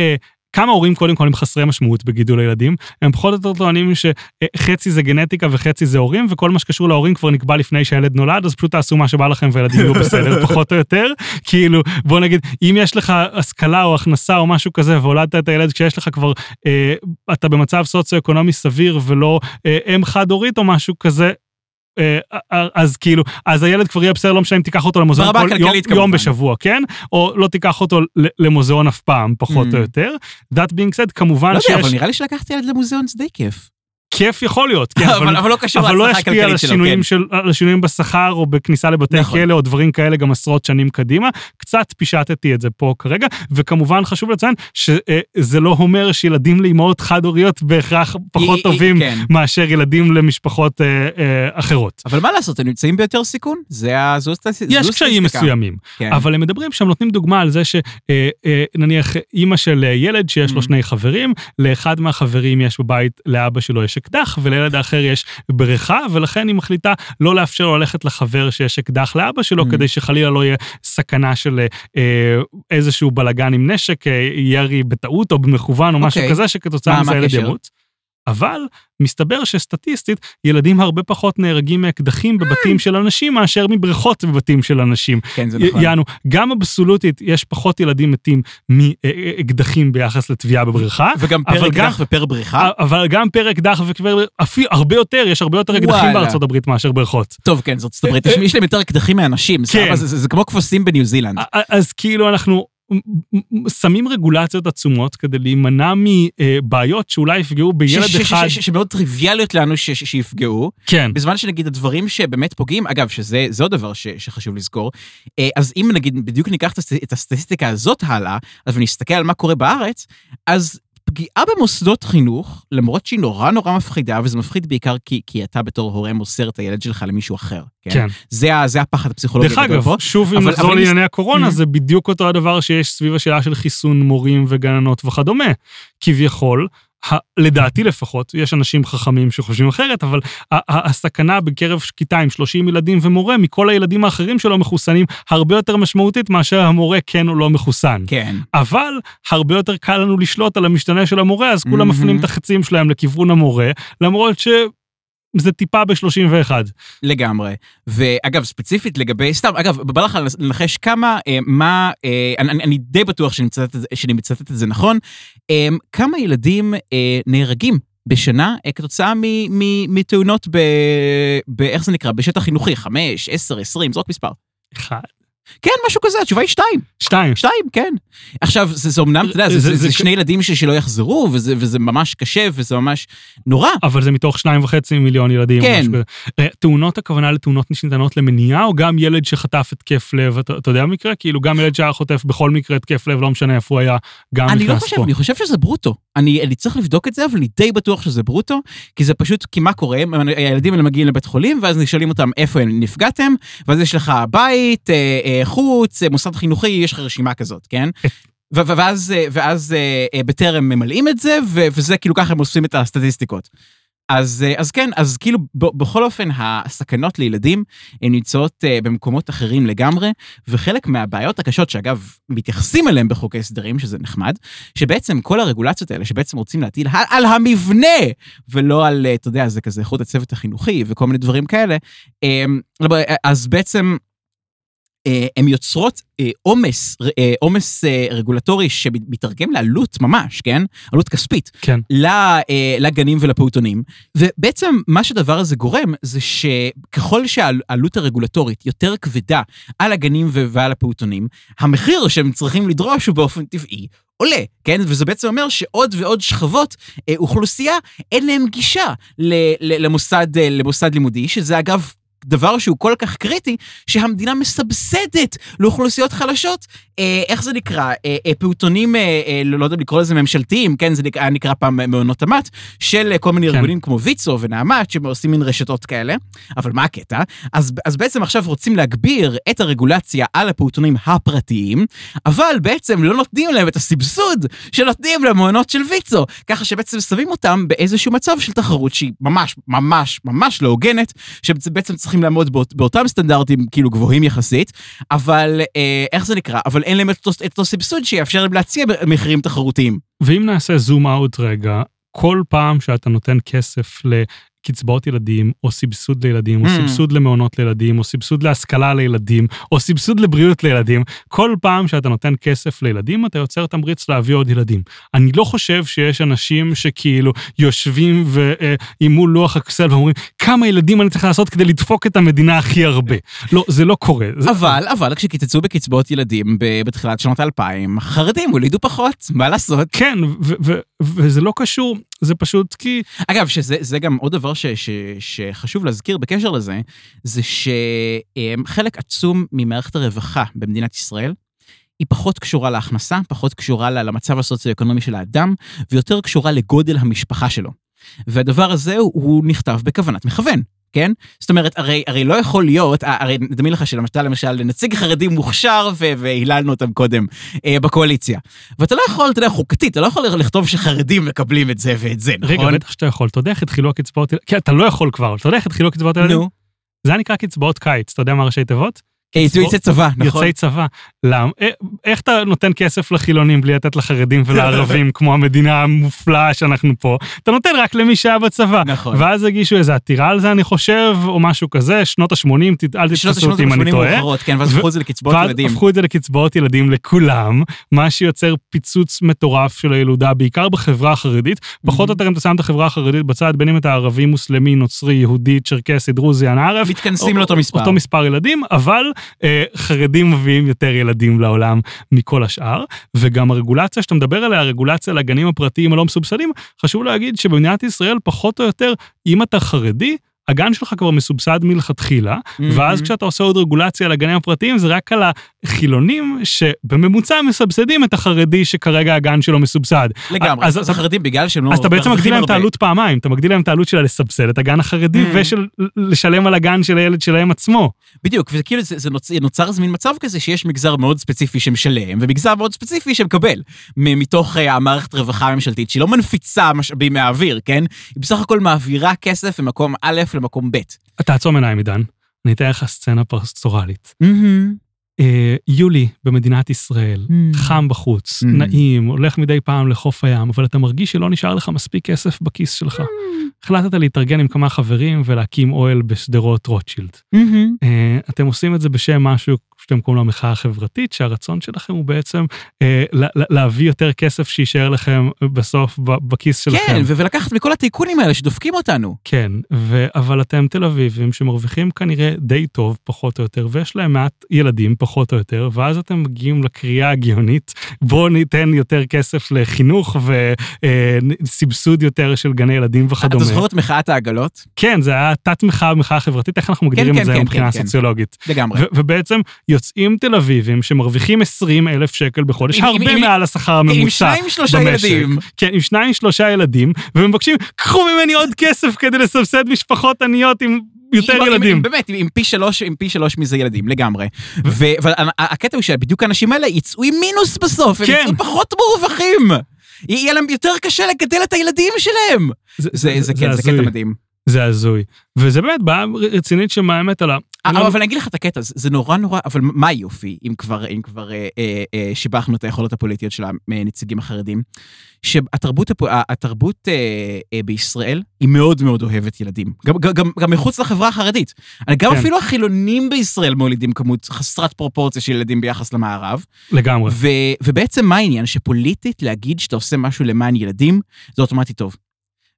אה, כמה הורים קודם כל הם חסרי משמעות בגידול הילדים, הם פחות או יותר טוענים שחצי זה גנטיקה וחצי זה הורים, וכל מה שקשור להורים כבר נקבע לפני שהילד נולד, אז פשוט תעשו מה שבא לכם והילדים יהיו בסדר, [laughs] פחות או יותר. כאילו, בוא נגיד, אם יש לך השכלה או הכנסה או משהו כזה, והולדת את הילד כשיש לך כבר, אה, אתה במצב סוציו-אקונומי סביר ולא אה, אם חד-הורית או משהו כזה, אה, אה, אז כאילו, אז הילד כבר יהיה בסדר, לא משנה אם תיקח אותו למוזיאון כל יום, יום. בשבוע, כן? או לא תיקח אותו למוזיאון אף פעם, פחות Mm. או יותר. That being said, כמובן לא שיש... יודע, אבל נראה לי שלקחתי ילד למוזיאון זה די כיף. כיף יכול להיות, כן, [laughs] אבל אבל לא קשור אבל לא ישפיע על הכלכלית שלו, השינויים, כן. של, על השינויים בשכר או בכניסה לבתי נכון. כלא או דברים כאלה גם עשרות שנים קדימה. קצת פישטתי את זה פה כרגע, וכמובן חשוב לציין שזה לא אומר שילדים לאמהות חד-הוריות בהכרח פחות היא- טובים כן. מאשר ילדים למשפחות אה, אה, אחרות. אבל מה לעשות, הם נמצאים ביותר סיכון, זה ה... זו זו יש קשיים. מסוימים, כן. אבל הם מדברים שם, נותנים דוגמה על זה שנניח אימא של אה, ילד שיש לו Mhm. שני חברים, לאחד מהחברים יש בבית, לאבא שלו יש אקדח, ולילד האחר יש בריכה, ולכן היא מחליטה לא לאפשר לו ללכת לחבר שיש אקדח לאבא שלו, Mhm. כדי שחלילה לא יהיה סכנה של אה, איזשהו בלגן עם נשק, אה, ירי בטעות או במכוון או משהו אוקיי. כזה, שכתוצאה מזה הקשר? ימות. אבל מסתבר שסטטיסטית, ילדים הרבה פחות נהרגים מאקדחים בבתים של אנשים מאשר מבריכות בבתים של אנשים. כן, זה נכון. יענו, גם אבסולוטית יש פחות ילדים מתים מאקדחים ביחס לטביעה בבריכה, וגם פר אקדח ופר בריכה. אבל גם פר אקדח אפילו הרבה יותר, יש הרבה יותר אקדחים. בארצות הברית מאשר בריכות. טוב, כן, זאת הברית, יש- להם יותר אקדחים מאנשים, כן. זה- כמו כבשים בניו זילנד. אז כאילו אנחנו שמים רגולציות עצומות כדי להימנע מבעיות שאולי יפגעו בילד ש- אחד. שמאוד טריוויאליות לנו ש- ש- שיפגעו, כן. בזמן שנגיד הדברים שבאמת פוגעים, אגב, שזה זה עוד דבר ש- שחשוב לזכור, אה, אז אם נגיד בדיוק ניקח את הסטטיסטיקה הזאת הלאה, אז ונסתכל על מה קורה בארץ, אז פגיעה במוסדות חינוך, למרות שהיא נורא נורא מפחידה, וזה מפחיד בעיקר כי, כי אתה בתור הורה מוסר את הילד שלך למישהו אחר. כן? כן. זה, זה הפחד הפסיכולוגי דרך אגב, פה. שוב אם אבל- נחזור אבל לענייני הקורונה, Mhm. זה בדיוק אותו הדבר שיש סביב השאלה של חיסון מורים וגננות וכדומה. כביכול, לדעתי לפחות, יש אנשים חכמים שחושבים אחרת, אבל הסכנה בקרב כיתה עם 30 ילדים ומורה מכל הילדים האחרים שלא מחוסנים הרבה יותר משמעותית מאשר המורה כן או לא מחוסן. כן. אבל הרבה יותר קל לנו לשלוט על המשתנה של המורה, אז כולם מהמם. מפנים את החצים שלהם לכיוון המורה, למרות שזה טיפה ב-31. לגמרי. ואגב, ספציפית לגבי, סתם, אגב, בא לך לנחש כמה, אה, מה, אה, אני, אני- די בטוח שאני מצטט, זה- שאני מצטט את זה נכון, אה, כמה ילדים אה, נהרגים בשנה אה, כתוצאה מתאונות ב... ב... איך זה נקרא? בשטח חינוכי, 5, 10, 20, זרוק מספר. אחד. כן, משהו כזה, התשובה היא שתיים. שתיים. שתיים, כן. עכשיו, זה, זה אומנם, אתה יודע, זה, זה- זה, זה- שני ילדים ש- שלא יחזרו, וזה, וזה ממש קשה, וזה ממש נורא. אבל זה מתוך שניים וחצי מיליון ילדים. כן. אה, תאונות הכוונה לתאונות שניתנות למניעה, או גם ילד שחטף התקף לב, אתה, אתה יודע מקרה? כאילו גם ילד שהיה חוטף בכל מקרה התקף לב, לא משנה איפה הוא היה, גם אני לא נכנס חושב, פה. אני חושב שזה ברוטו. אני, אני צריך לבדוק את זה, אבל אני די בטוח שזה ברוטו, כי זה פשוט, כי מה קורה? הילדים האלה מגיעים לבית חולים, ואז נשאלים אותם איפה הם נפגעתם, ואז יש לך בית, אה, אה, חוץ, אה, מוסד חינוכי, יש לך רשימה כזאת, כן? ואז, ואז בטרם ממלאים את זה, וזה כאילו ככה הם אוספים את הסטטיסטיקות. אז, אה, אז כן, אז כאילו ב- בכל אופן הסכנות לילדים הן נמצאות אה, במקומות אחרים לגמרי, וחלק מהבעיות הקשות שאגב מתייחסים אליהם בחוק ההסדרים, שזה נחמד, שבעצם כל הרגולציות האלה שבעצם רוצים להטיל על, על המבנה, ולא על, אה, אתה יודע, זה כזה איכות הצוות החינוכי וכל מיני דברים כאלה, אז בעצם הן יוצרות אה, עומס, אה, עומס אה, רגולטורי שמתרגם לעלות ממש, כן? עלות כספית. כן. אה, לגנים ולפעוטונים. ובעצם מה שהדבר הזה גורם זה שככל שהעלות הרגולטורית יותר כבדה על הגנים ועל הפעוטונים, המחיר שהם צריכים לדרוש הוא באופן טבעי עולה, כן? וזה בעצם אומר שעוד ועוד שכבות אה, אוכלוסייה אין להם גישה ל- ל- למוסד, אה, למוסד לימודי, שזה אגב... דבר שהוא כל כך קריטי, שהמדינה מסבסדת לאוכלוסיות חלשות, אה, איך זה נקרא? אה, אה, פעוטונים, אה, אה, לא לא יודע לקרוא לזה ממשלתיים, כן, זה נקרא, נקרא פעם מעונות תמ"ת, של אה, כל מיני כן. ארגונים כמו ויצו ונעמת, שעושים מין רשתות כאלה. אבל מה הקטע? אז, אז בעצם עכשיו רוצים להגביר את הרגולציה על הפעוטונים הפרטיים, אבל בעצם לא נותנים להם את הסבסוד שנותנים למעונות של ויצו, ככה שבעצם שמים אותם באיזשהו מצב של תחרות שהיא ממש, ממש, ממש לא הוגנת, שבעצם צריכים לעמוד באות, באותם סטנדרטים כאילו גבוהים יחסית, אבל אה, איך זה נקרא? אבל אין להם את אותו, את אותו סבסוד שיאפשר להם להציע מחירים תחרותיים. ואם נעשה זום אאוט רגע, כל פעם שאתה נותן כסף לקצבאות ילדים, או סבסוד לילדים, או Mm. סבסוד למעונות לילדים, או סבסוד להשכלה לילדים, או סבסוד לבריאות לילדים, כל פעם שאתה נותן כסף לילדים, אתה יוצר תמריץ להביא עוד ילדים. אני לא חושב שיש אנשים שכאילו יושבים ועם מול לוח אקסל ואומרים, כמה ילדים אני צריך לעשות כדי לדפוק את המדינה הכי הרבה. לא, זה לא קורה. זה- אבל, אבל כשקיצצו בקצבאות ילדים בתחילת שנות האלפיים, החרדים הולידו פחות, מה לעשות? כן, ו- ו- וזה לא קשור, זה פשוט כי... אגב, שזה זה גם עוד דבר ש, ש, שחשוב להזכיר בקשר לזה, זה שחלק עצום ממערכת הרווחה במדינת ישראל, היא פחות קשורה להכנסה, פחות קשורה למצב הסוציו-אקונומי של האדם, ויותר קשורה לגודל המשפחה שלו. והדבר הזה הוא נכתב בכוונת מכוון. כן? זאת אומרת, הרי, הרי לא יכול להיות, הרי נדמיין לך שלמשל, למשל, נציג חרדי מוכשר, והיללנו אותם קודם אה, בקואליציה. ואתה לא יכול, אתה יודע, חוקתית, אתה לא יכול לכתוב שחרדים מקבלים את זה ואת זה, נכון? רגע, בטח שאתה יכול, אתה יודע איך התחילו הקצבאות, כי אתה לא יכול כבר, אתה יודע איך התחילו הקצבאות האלה? נו. זה היה נקרא קצבאות קיץ, אתה יודע מה ראשי תיבות? יוצאי צבא, נכון. יוצאי צבא. למה? איך אתה נותן כסף לחילונים בלי לתת לחרדים ולערבים, כמו המדינה המופלאה שאנחנו פה? אתה נותן רק למי שהיה בצבא. נכון. ואז הגישו איזו עתירה על זה, אני חושב, או משהו כזה, שנות ה-80, אל תתפסו אותי אם אני טועה. מאוחרות, כן, ואז הפכו את זה לקצבאות ילדים. הפכו את זה לקצבאות ילדים לכולם, מה שיוצר פיצוץ מטורף של הילודה, בעיקר בחברה החרדית. פחות או יותר אם אתה שם את החברה החרדית בצד, בין אם אתה ערבי, מוסלמי, נוצרי, יהודי, צ'רקסי, דרוזי, אנא ערב. מתכנסים לאותו מספר. אותו מספר ילדים, אבל אה, חרדים מביאים יותר ילדים לעולם מכל השאר, וגם הרגולציה שאתה מדבר עליה, הרגולציה לגנים הפרטיים הלא מסובסדים, חשוב להגיד שבמדינת ישראל פחות או יותר, אם אתה חרדי, הגן שלך כבר מסובסד מלכתחילה, mm-hmm. ואז כשאתה עושה עוד רגולציה לגנים הפרטיים, זה רק על החילונים שבממוצע מסבסדים את החרדי שכרגע הגן שלו מסובסד. לגמרי, אז, אז החרדים בגלל שהם לא... אז אתה בעצם מגדיל להם את העלות פעמיים, אתה מגדיל להם את העלות שלה לסבסד את הגן החרדי mm-hmm. ושל לשלם על הגן של הילד שלהם עצמו. בדיוק, וכאילו זה, זה נוצר, נוצר איזה מין מצב כזה שיש מגזר מאוד ספציפי שמשלם, ומגזר מאוד ספציפי שמקבל, מתוך uh, המערכת רווחה הממשלתית, שהיא לא מנפיצה משאבים מהאוויר, כן? היא בסך הכל מעבירה כסף ממקום א' למקום ב'. תעצום עיניים, עידן. אני אתן לך סצנה פרסטורלית. Mm-hmm. אה, יולי במדינת ישראל, mm. חם בחוץ, mm. נעים, הולך מדי פעם לחוף הים, אבל אתה מרגיש שלא נשאר לך מספיק כסף בכיס שלך. Mm. החלטת להתארגן עם כמה חברים ולהקים אוהל בשדרות רוטשילד. Mm-hmm. אה, אתם עושים את זה בשם משהו שאתם קוראים לו המחאה החברתית, שהרצון שלכם הוא בעצם אה, להביא יותר כסף שיישאר לכם בסוף בכיס שלכם. כן, ולקחת מכל הטייקונים האלה שדופקים אותנו. כן, ו- אבל אתם תל אביבים שמרוויחים כנראה די טוב, פחות או יותר, ויש להם מעט ילדים, פחות או יותר, ואז אתם מגיעים לקריאה הגאונית, בואו ניתן יותר כסף לחינוך וסבסוד אה, יותר של גני ילדים וכדומה. אתה זוכר את מחאת העגלות? כן, זה היה תת-מחאה במחאה חברתית, איך אנחנו מגדירים כן, את זה כן, מבחינה כן, כן. סוציולוגית. לגמרי. ו- ובעצם יוצאים תל אביבים שמרוויחים 20 אלף שקל בחודש, עם- הרבה עם- מעל השכר הממוצע עם שניים שלושה במשק. ילדים. כן, עם שניים שלושה ילדים, ומבקשים, קחו ממני עוד כסף כדי לסבסד משפחות עניות עם יותר עם- ילדים. עם- באמת, עם פי שלוש, עם פי שלוש מזה ילדים, לגמרי. והקטע הוא שבדיוק האנשים האלה יצאו עם מינוס בסוף, הם כן. יצאו פחות מרווחים. יהיה להם יותר קשה לגדל את הילדים שלהם. זה, זה כן, זה קטע הזוי. מדהים. זה הזוי. וזה באמת בעיה רצינית שמאיימת על ה... אבל, אבל אני אגיד לך את הקטע, זה, נורא נורא, אבל מה היופי, אם כבר, אם כבר אה, אה, אה, שיבחנו את היכולות הפוליטיות של הנציגים החרדים, שהתרבות אה, אה, בישראל היא מאוד מאוד אוהבת ילדים, גם, גם, גם, גם מחוץ לחברה החרדית. גם כן. אפילו החילונים בישראל מולידים כמות חסרת פרופורציה של ילדים ביחס למערב. לגמרי. ו, ובעצם מה העניין? שפוליטית להגיד שאתה עושה משהו למען ילדים, זה אוטומטית טוב.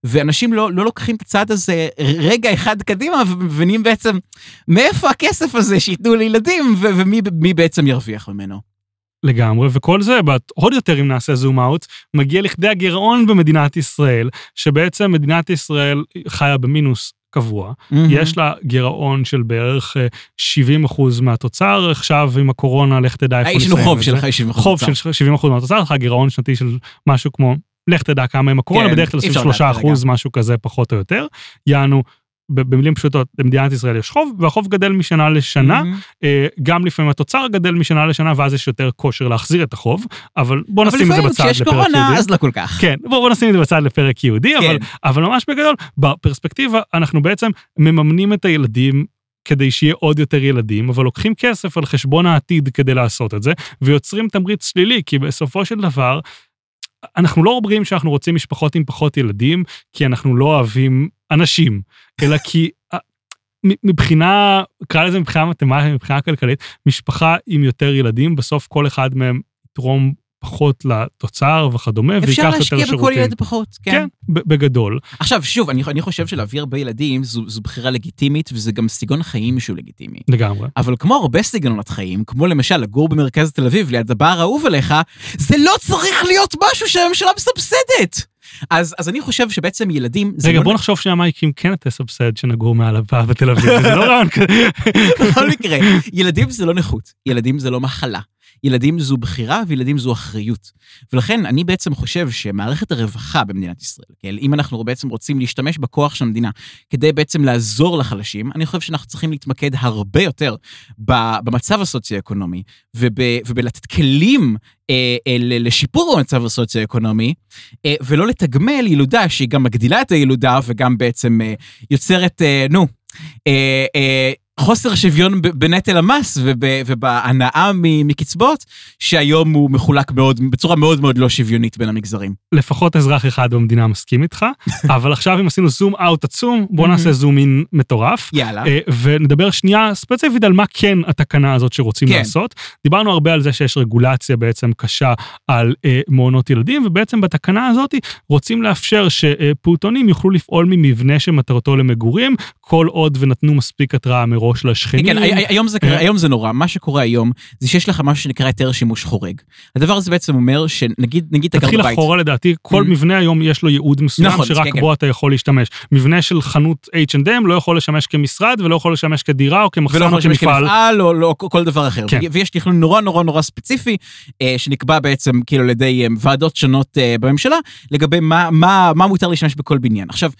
ואנשים לא, לא לוקחים את הצעד הזה רגע אחד קדימה ומבינים בעצם מאיפה הכסף הזה שייתנו לילדים ו- ומי מי בעצם ירוויח ממנו. לגמרי, וכל זה, עוד יותר אם נעשה זום אאוט, מגיע לכדי הגירעון במדינת ישראל, שבעצם מדינת ישראל חיה במינוס קבוע. יש לה גירעון של בערך אה, 70 אחוז מהתוצר, עכשיו עם הקורונה, לך תדע איפה יש לנו נסיים חוב את של זה. 50 חוב של 70 אחוז מהתוצר, לך גירעון שנתי של משהו כמו, לך תדע כמה עם הקורונה, כן, בדרך כלל סביב 3 לדעת אחוז, משהו כזה, פחות או יותר. יענו, במילים פשוטות, למדינת ישראל יש חוב, והחוב גדל משנה לשנה, אה, גם לפעמים התוצר גדל משנה לשנה, ואז יש יותר כושר להחזיר את החוב, אבל בוא אבל נשים את זה לפעמים בצד כשיש לפרק קורונה יהודי. אז לא כל כך. כן, בואו בוא נשים את זה בצד לפרק יהודי, אבל, כן. אבל ממש בגדול, בפרספקטיבה אנחנו בעצם מממנים את הילדים כדי שיהיה עוד יותר ילדים, אבל לוקחים כסף על חשבון העתיד כדי לעשות את זה, ויוצרים תמריץ שלילי, כי בסופו של דבר, אנחנו לא אומרים שאנחנו רוצים משפחות עם פחות ילדים, כי אנחנו לא אוהבים אנשים, אלא כי אה, מבחינה, קרא לזה מבחינה מתמטית, מבחינה כלכלית, משפחה עם יותר ילדים, בסוף כל אחד מהם יתרום פחות לתוצר וכדומה, וייקח אפשר יותר להשקיע שירותים. בכל ילד פחות, כן. כן, בגדול. עכשיו, שוב, אני, אני חושב שלהביא הרבה ילדים זו, זו בחירה לגיטימית, וזה גם סגנון חיים שהוא לגיטימי. לגמרי. אבל כמו הרבה סגנונות חיים, כמו למשל לגור במרכז תל אביב ליד הבר האהוב עליך, זה לא צריך להיות משהו שהממשלה מסבסדת. אז, אז אני חושב שבעצם ילדים... רגע, לא בוא נחשוב שנייה מה אם כן תסבסד שנגור מעל הפער בתל אביב, זה לא רעיון כזה. [laughs] בכל מקרה, ילדים זה לא נכות, ילדים זה לא מחלה. ילדים זו בחירה וילדים זו אחריות. ולכן אני בעצם חושב שמערכת הרווחה במדינת ישראל, כן, אם אנחנו בעצם רוצים להשתמש בכוח של המדינה כדי בעצם לעזור לחלשים, אני חושב שאנחנו צריכים להתמקד הרבה יותר במצב הסוציו-אקונומי וב, ובלתת כלים אה, אה, לשיפור המצב הסוציו-אקונומי, אה, ולא לתגמל ילודה שהיא גם מגדילה את הילודה וגם בעצם אה, יוצרת, אה, נו, אה, אה, חוסר שוויון בנטל המס וב- ובהנאה מקצבאות, שהיום הוא מחולק מאוד, בצורה מאוד מאוד לא שוויונית בין המגזרים. לפחות אזרח אחד במדינה מסכים איתך, [laughs] אבל עכשיו אם עשינו זום אאוט עצום, בוא נעשה זום אין מטורף. יאללה. אה, ונדבר שנייה ספציפית על מה כן התקנה הזאת שרוצים כן. לעשות. דיברנו הרבה על זה שיש רגולציה בעצם קשה על אה, מעונות ילדים, ובעצם בתקנה הזאת רוצים לאפשר שפעוטונים יוכלו לפעול ממבנה שמטרתו למגורים, כל עוד ונתנו מספיק התראה מראש לשכנים. כן, הי- היום זה, קרה- אה. היום זה נורא, מה שקורה היום זה שיש לך משהו שנקרא היתר שימוש חורג. הדבר הזה בעצם אומר שנגיד נגיד אתה גר תתחיל בבית. אחורה לדעתי, כל Mhm. מבנה היום יש לו ייעוד מסוים נכון, שרק כן, כן. בו אתה יכול להשתמש. מבנה של חנות H&M לא יכול לשמש כמשרד ולא יכול לשמש כדירה או כמחסן או כמפעל. כמפעל או לא, כל דבר אחר. כן. ויש תכנון נורא נורא נורא ספציפי, אה, שנקבע בעצם כאילו על ידי אה, ועדות שונות אה, בממשלה, לגבי מה, מה, מה מותר להשתמש בכל בניין. עכשיו,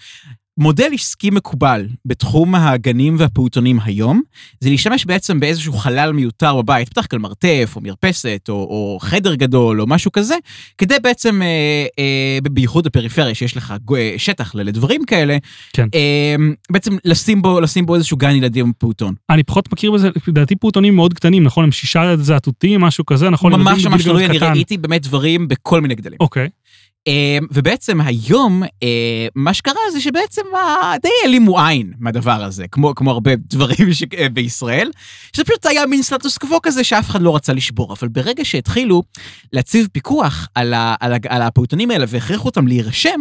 מודל עסקי מקובל בתחום הגנים והפעוטונים היום, זה להשתמש בעצם באיזשהו חלל מיותר בבית, בטח כלל מרתף או מרפסת או, או חדר גדול או משהו כזה, כדי בעצם, אה, אה, בייחוד בפריפריה שיש לך אה, שטח לדברים כאלה, כן. אה, בעצם לשים בו, לשים בו איזשהו גן ילדים פעוטון. אני פחות מכיר בזה, לדעתי פעוטונים מאוד קטנים, נכון? הם שישה זעתותים, משהו כזה, נכון? ממש ממש מאוד אני. ראיתי באמת דברים בכל מיני גדלים. אוקיי. אה, ובעצם היום, אה, מה שקרה זה שבעצם די העלימו עין מהדבר הזה, כמו, כמו הרבה [laughs] דברים ש... אה, בישראל, שזה פשוט היה מין סטטוס קוו כזה שאף אחד לא רצה לשבור. אבל ברגע שהתחילו להציב פיקוח על, ה... על, ה... על הפעוטונים האלה והכריחו אותם להירשם,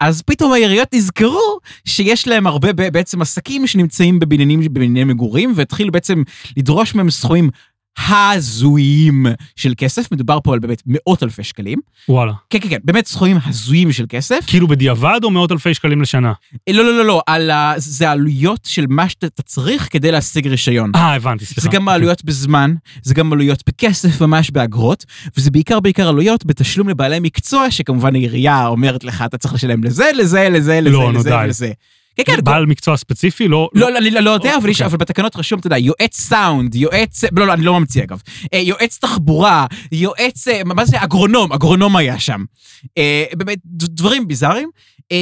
אז פתאום העיריות נזכרו שיש להם הרבה בעצם עסקים שנמצאים בבניינים, בבנייני מגורים, והתחילו בעצם לדרוש מהם סכומים הזויים של כסף, מדובר פה על באמת מאות אלפי שקלים. וואלה. כן, כן, כן, באמת סכומים הזויים של כסף. כאילו בדיעבד או מאות אלפי שקלים לשנה? אה, לא, לא, לא, לא, על ה... זה העלויות של מה שאתה צריך כדי להשיג רישיון. אה, הבנתי, סליחה. זה גם עלויות בזמן, זה גם עלויות בכסף, ממש באגרות, וזה בעיקר בעיקר עלויות בתשלום לבעלי מקצוע, שכמובן העירייה אומרת לך, אתה צריך לשלם לזה, לזה, לזה, לזה, לא, לזה די. ולזה. כן, כן, בעל מקצוע ספציפי? לא... לא, לא, אני לא יודע, אבל יש, אוקיי. אבל בתקנות רשום, אתה יודע, יועץ סאונד, יועץ, לא, לא, אני לא ממציא אגב, אה, יועץ תחבורה, יועץ, אה, מה זה, אגרונום, אגרונום היה שם. אה, באמת, דברים ביזאריים,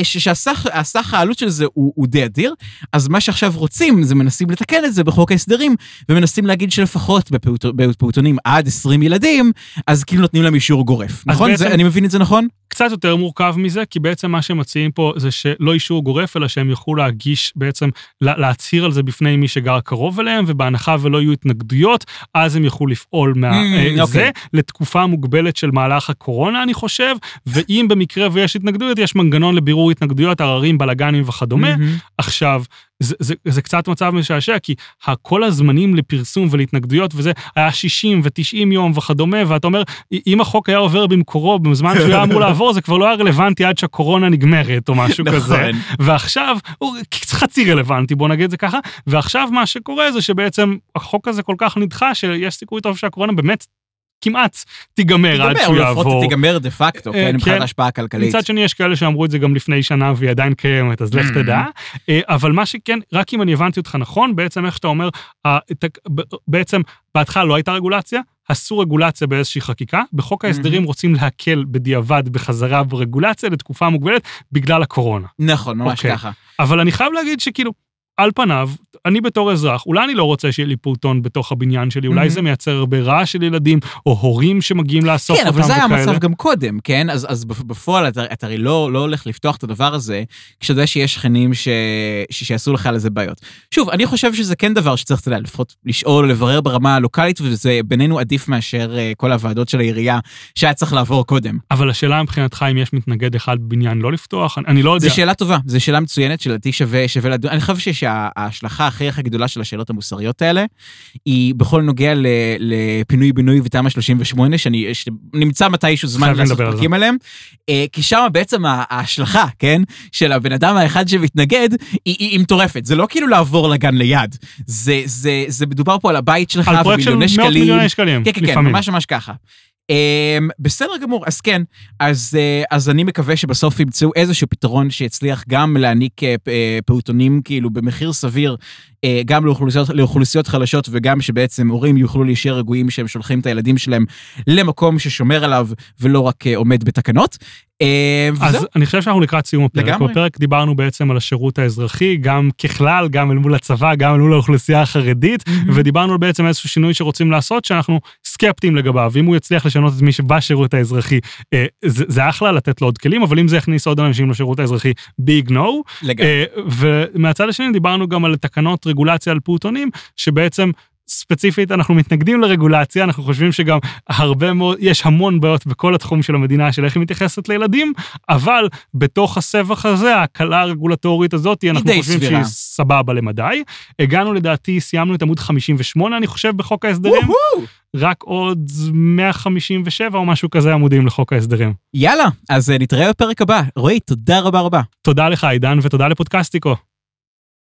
שהסך הסך העלות של זה הוא, הוא די אדיר, אז מה שעכשיו רוצים, זה מנסים לתקן את זה בחוק ההסדרים, ומנסים להגיד שלפחות בפעוט, בפעוטונים עד 20 ילדים, אז כאילו נותנים להם אישור גורף, נכון? בעצם- זה, אני מבין את זה נכון? קצת יותר מורכב מזה, כי בעצם מה שהם מציעים פה זה שלא אישור גורף, אלא שהם יוכלו להגיש בעצם, לה- להצהיר על זה בפני מי שגר קרוב אליהם, ובהנחה ולא יהיו התנגדויות, אז הם יוכלו לפעול מה... Mm, אה, אוקיי. זה לתקופה מוגבלת של מהלך הקורונה, אני חושב, ואם במקרה ויש התנגדויות, יש מנגנון לבירור התנגדויות, עררים, בלאגנים וכדומה. מהמם. עכשיו, זה, זה, זה קצת מצב משעשע, כי כל הזמנים לפרסום ולהתנגדויות וזה היה 60 ו-90 יום וכדומה, ואתה אומר, אם החוק היה עובר במקורו, בזמן שהוא היה אמור לעבור, זה כבר לא היה רלוונטי עד שהקורונה נגמרת או משהו כזה. נכון. ועכשיו, הוא חצי רלוונטי, בוא נגיד את זה ככה, ועכשיו מה שקורה זה שבעצם החוק הזה כל כך נדחה, שיש סיכוי טוב שהקורונה באמת כמעט תיגמר עד תיגמר, שהוא או לפחות יעבור. תיגמר דה פקטו, אה, כן, מבחינת כן. ההשפעה הכלכלית. מצד שני, יש כאלה שאמרו את זה גם לפני שנה והיא עדיין קיימת, אז לך Mm. תדע. אה, אבל מה שכן, רק אם אני הבנתי אותך נכון, בעצם איך שאתה אומר, בעצם בהתחלה לא הייתה רגולציה, עשו רגולציה באיזושהי חקיקה, בחוק ההסדרים רוצים להקל בדיעבד בחזרה ברגולציה לתקופה מוגבלת בגלל הקורונה. נכון, ממש אוקיי. ככה. אבל אני חייב להגיד שכאילו, על פניו, אני בתור אזרח, אולי אני לא רוצה שיהיה לי פעוטון בתוך הבניין שלי, אולי מהמם. זה מייצר הרבה רעש של ילדים, או הורים שמגיעים לאסוף כן, אותם אבל זה היה וכאלה. המצב גם קודם, כן? אז, אז בפ- בפועל אתה, אתה הרי לא, לא הולך לפתוח את הדבר הזה, כשאתה יודע שיש שכנים ש, ש, שיעשו לך על איזה בעיות. שוב, אני חושב שזה כן דבר שצריך, אתה יודע, לפחות לשאול, לברר ברמה הלוקאלית, וזה בינינו עדיף מאשר uh, כל הוועדות של העירייה שהיה צריך לעבור קודם. אבל השאלה מבחינתך, אם יש מתנגד אחד בבניין לא לפתוח, אני, אני לא יודע. זו שאלה טובה, זו שאלה מצוינת שלדעתי שווה, שווה לדון. אני חושב שיש שההשלכה הכי הכי גדולה של השאלות המוסריות האלה, היא בכל נוגע לפינוי-בינוי ותמ"א 38, שאני נמצא מתישהו זמן לעשות. פרקים עליהם, אה, כי שם בעצם ההשלכה, כן, של הבן אדם האחד שמתנגד, היא, היא, היא מטורפת. זה לא כאילו לעבור לגן ליד, זה, זה, זה מדובר פה על הבית שלך, על פרויקט של מאות. מיליוני שקלים, כן, כן, כן. ממש ממש ככה. Um, בסדר גמור, אז כן, אז, uh, אז אני מקווה שבסוף ימצאו איזשהו פתרון שיצליח גם להעניק פ- uh, פעוטונים כאילו במחיר סביר, גם לאוכלוסיות, לאוכלוסיות חלשות וגם שבעצם הורים יוכלו להישאר רגועים שהם שולחים את הילדים שלהם למקום ששומר עליו ולא רק עומד בתקנות. אז אני חושב שאנחנו לקראת סיום הפרק. לגמרי. בפרק דיברנו בעצם על השירות האזרחי, גם ככלל, גם אל מול הצבא, גם אל מול האוכלוסייה החרדית, ודיברנו על בעצם איזשהו שינוי שרוצים לעשות, שאנחנו סקפטיים לגביו. אם הוא יצליח לשנות את מי שבשירות האזרחי, אה, זה, זה אחלה לתת לו עוד כלים, אבל אם זה יכניס עוד אנשים לשירות האזרחי, ביג נו. לגמרי. אה, ומהצד השני דיברנו גם על תקנות רגולציה על פעוטונים, שבעצם ספציפית אנחנו מתנגדים לרגולציה, אנחנו חושבים שגם הרבה מאוד, יש המון בעיות בכל התחום של המדינה של איך היא מתייחסת לילדים, אבל בתוך הסבך הזה, ההקלה הרגולטורית הזאת, אנחנו חושבים סבירה. שהיא סבבה למדי. הגענו לדעתי, סיימנו את עמוד 58, אני חושב, בחוק ההסדרים, וואו! רק עוד 157 או משהו כזה עמודים לחוק ההסדרים. יאללה, אז uh, נתראה בפרק הבא. רועי, תודה רבה רבה. תודה לך, עידן, ותודה לפודקאסטיקו.